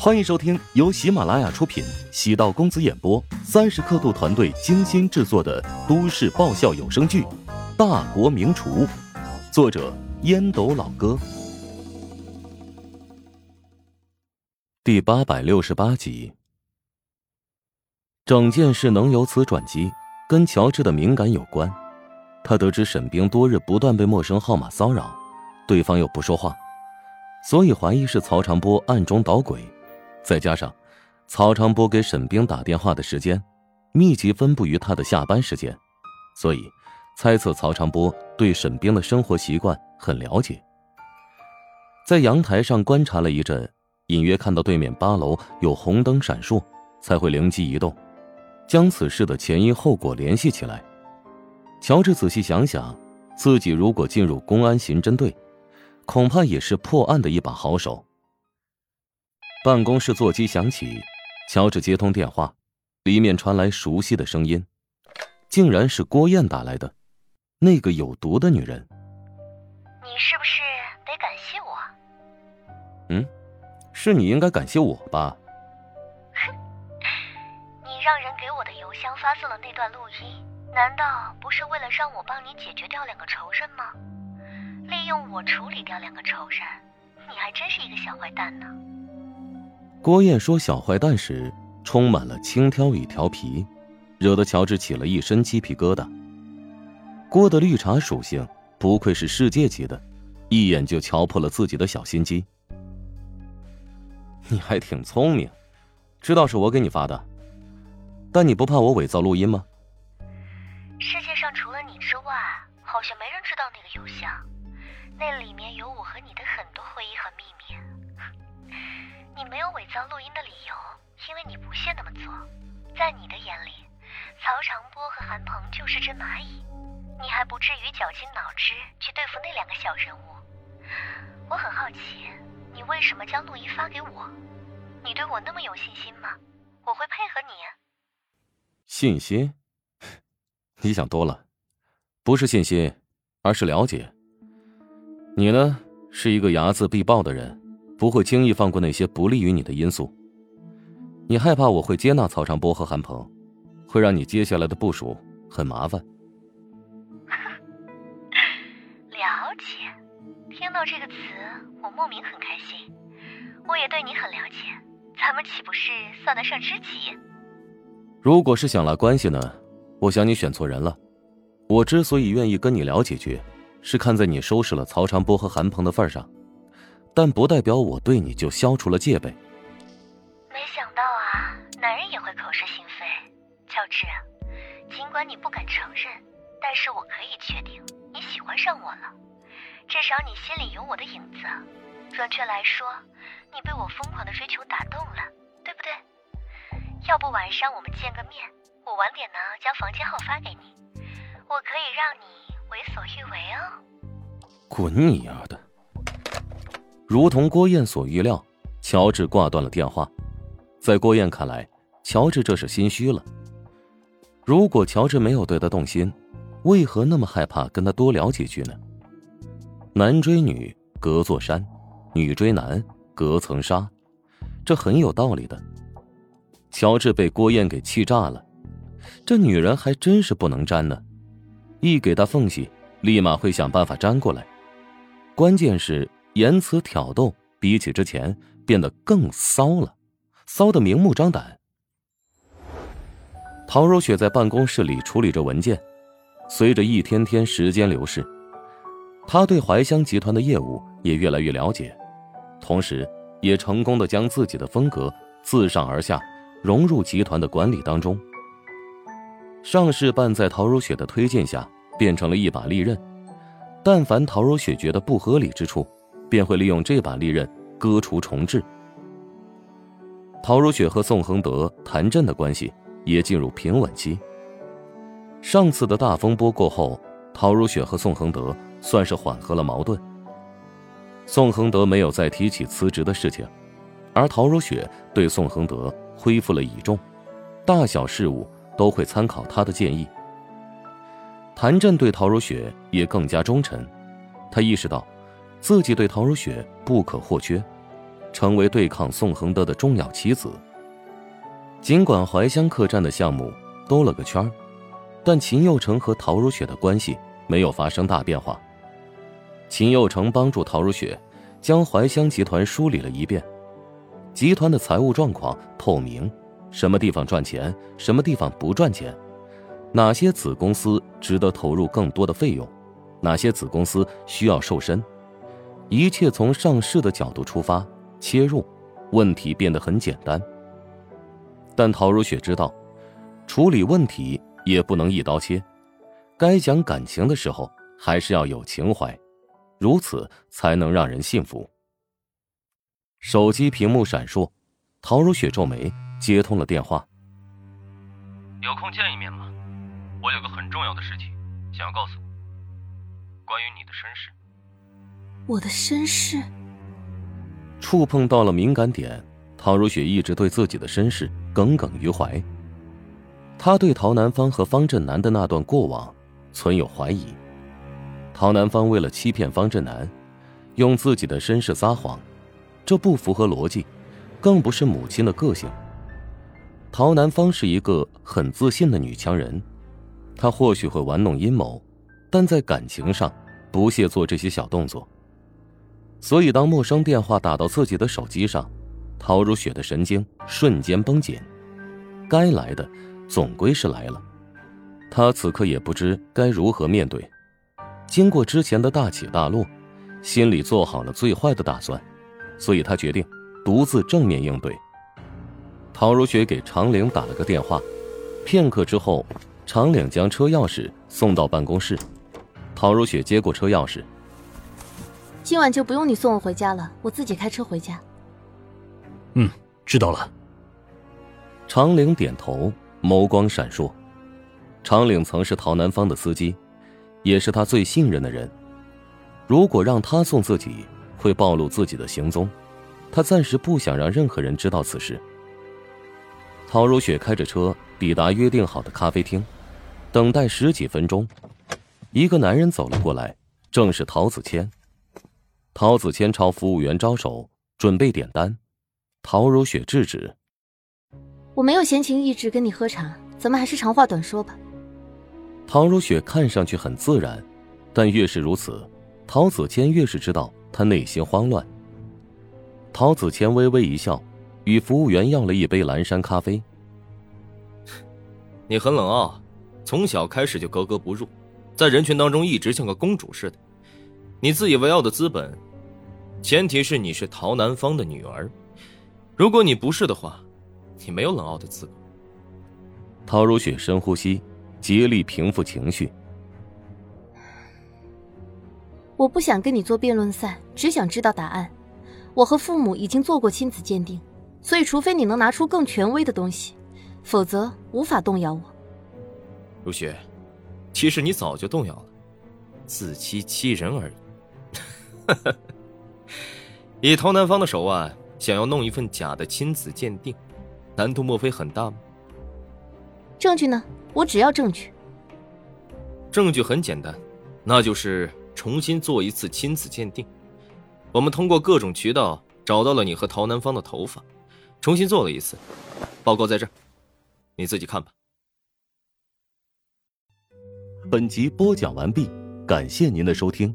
欢迎收听由喜马拉雅出品、喜道公子演播、三十刻度团队精心制作的都市爆笑有声剧《大国名厨》，作者烟斗老哥，第八百六十八集。整件事能由此转机，跟乔治的敏感有关。他得知沈冰多日不断被陌生号码骚扰，对方又不说话，所以怀疑是曹长波暗中捣鬼。再加上，曹长波给沈冰打电话的时间，密集分布于他的下班时间，所以猜测曹长波对沈冰的生活习惯很了解。在阳台上观察了一阵，隐约看到对面八楼有红灯闪烁，才会灵机一动，将此事的前因后果联系起来。乔治仔细想想，自己如果进入公安刑侦队，恐怕也是破案的一把好手。办公室座机响起，乔治接通电话，里面传来熟悉的声音，竟然是郭燕打来的，那个有毒的女人。你是不是得感谢我？嗯，是你应该感谢我吧？哼，你让人给我的邮箱发送了那段录音，难道不是为了让我帮你解决掉两个仇人吗？利用我处理掉两个仇人，你还真是一个小坏蛋呢。郭燕说“小坏蛋”时，充满了轻佻与调皮，惹得乔治起了一身鸡皮疙瘩。郭的绿茶属性不愧是世界级的，一眼就瞧破了自己的小心机。你还挺聪明，知道是我给你发的，但你不怕我伪造录音吗？世界上除了你之外，好像没人知道那个邮箱，那里面有我和你的很多回忆和秘密。伪造录音的理由，因为你不屑那么做。在你的眼里，曹长波和韩鹏就是只蚂蚁，你还不至于绞尽脑汁去对付那两个小人物。我很好奇，你为什么将录音发给我？你对我那么有信心吗？我会配合你。信心？你想多了，不是信心，而是了解。你呢，是一个睚眦必报的人。不会轻易放过那些不利于你的因素。你害怕我会接纳曹长波和韩鹏，会让你接下来的部署很麻烦。了解，听到这个词，我莫名很开心。我也对你很了解，咱们岂不是算得上知己？如果是想拉关系呢？我想你选错人了。我之所以愿意跟你聊几句，是看在你收拾了曹长波和韩鹏的份上。但不代表我对你就消除了戒备。没想到啊，男人也会口是心非。乔治，尽管你不敢承认，但是我可以确定你喜欢上我了。至少你心里有我的影子。准确来说，你被我疯狂的追求打动了，对不对？要不晚上我们见个面，我晚点呢将房间号发给你，我可以让你为所欲为哦。滚你丫的！如同郭燕所预料，乔治挂断了电话。在郭燕看来，乔治这是心虚了。如果乔治没有对他动心，为何那么害怕跟他多聊几句呢？男追女隔座山，女追男隔层纱，这很有道理的。乔治被郭燕给气炸了，这女人还真是不能沾呢，一给他缝隙，立马会想办法粘过来。关键是。言辞挑逗比起之前变得更骚了，骚得明目张胆。陶如雪在办公室里处理着文件，随着一天天时间流逝，她对怀香集团的业务也越来越了解，同时也成功的将自己的风格自上而下融入集团的管理当中。上市办在陶如雪的推荐下变成了一把利刃，但凡陶如雪觉得不合理之处。便会利用这把利刃割除重置。陶如雪和宋恒德、谭震的关系也进入平稳期。上次的大风波过后，陶如雪和宋恒德算是缓和了矛盾。宋恒德没有再提起辞职的事情，而陶如雪对宋恒德恢复了倚重，大小事务都会参考他的建议。谭震对陶如雪也更加忠诚，他意识到。自己对陶如雪不可或缺，成为对抗宋恒德的重要棋子。尽管怀乡客栈的项目兜了个圈，但秦佑成和陶如雪的关系没有发生大变化。秦佑成帮助陶如雪将怀乡集团梳理了一遍，集团的财务状况透明，什么地方赚钱，什么地方不赚钱，哪些子公司值得投入更多的费用，哪些子公司需要瘦身，一切从上市的角度出发切入，问题变得很简单。但陶如雪知道，处理问题也不能一刀切，该讲感情的时候还是要有情怀，如此才能让人信服。手机屏幕闪烁，陶如雪皱眉，接通了电话。有空见一面吗？我有个很重要的事情想要告诉你，关于你的身世。我的身世？触碰到了敏感点。陶如雪一直对自己的身世耿耿于怀，她对陶南方和方振南的那段过往存有怀疑。陶南方为了欺骗方振南，用自己的身世撒谎，这不符合逻辑，更不是母亲的个性。陶南方是一个很自信的女强人，她或许会玩弄阴谋，但在感情上不屑做这些小动作。所以，当陌生电话打到自己的手机上，陶如雪的神经瞬间绷紧，该来的总归是来了，她此刻也不知该如何面对。经过之前的大起大落，心里做好了最坏的打算，所以她决定独自正面应对。陶如雪给长岭打了个电话，片刻之后，长岭将车钥匙送到办公室。陶如雪接过车钥匙，今晚就不用你送我回家了，我自己开车回家。嗯，知道了。长岭点头，眸光闪烁。长岭曾是陶南方的司机，也是他最信任的人。如果让他送自己，会暴露自己的行踪。他暂时不想让任何人知道此事。陶如雪开着车抵达约定好的咖啡厅，等待十几分钟，一个男人走了过来，正是陶子谦。陶子谦朝服务员招手，准备点单。陶如雪制止：“我没有闲情逸致跟你喝茶，咱们还是长话短说吧。”陶如雪看上去很自然，但越是如此，陶子谦越是知道她内心慌乱。陶子谦微微一笑，与服务员要了一杯蓝山咖啡。你很冷傲，从小开始就格格不入，在人群当中一直像个公主似的。你自以为傲的资本，前提是你是陶南方的女儿。如果你不是的话，你没有冷傲的资格。陶如雪深呼吸，竭力平复情绪。我不想跟你做辩论赛，只想知道答案。我和父母已经做过亲子鉴定，所以除非你能拿出更权威的东西，否则无法动摇我。如雪，其实你早就动摇了，自欺欺人而已。以陶南方的手腕。想要弄一份假的亲子鉴定，难度莫非很大吗？证据呢？我只要证据。证据很简单，那就是重新做一次亲子鉴定。我们通过各种渠道找到了你和陶南方的头发，重新做了一次。报告在这儿，你自己看吧。本集播讲完毕，感谢您的收听。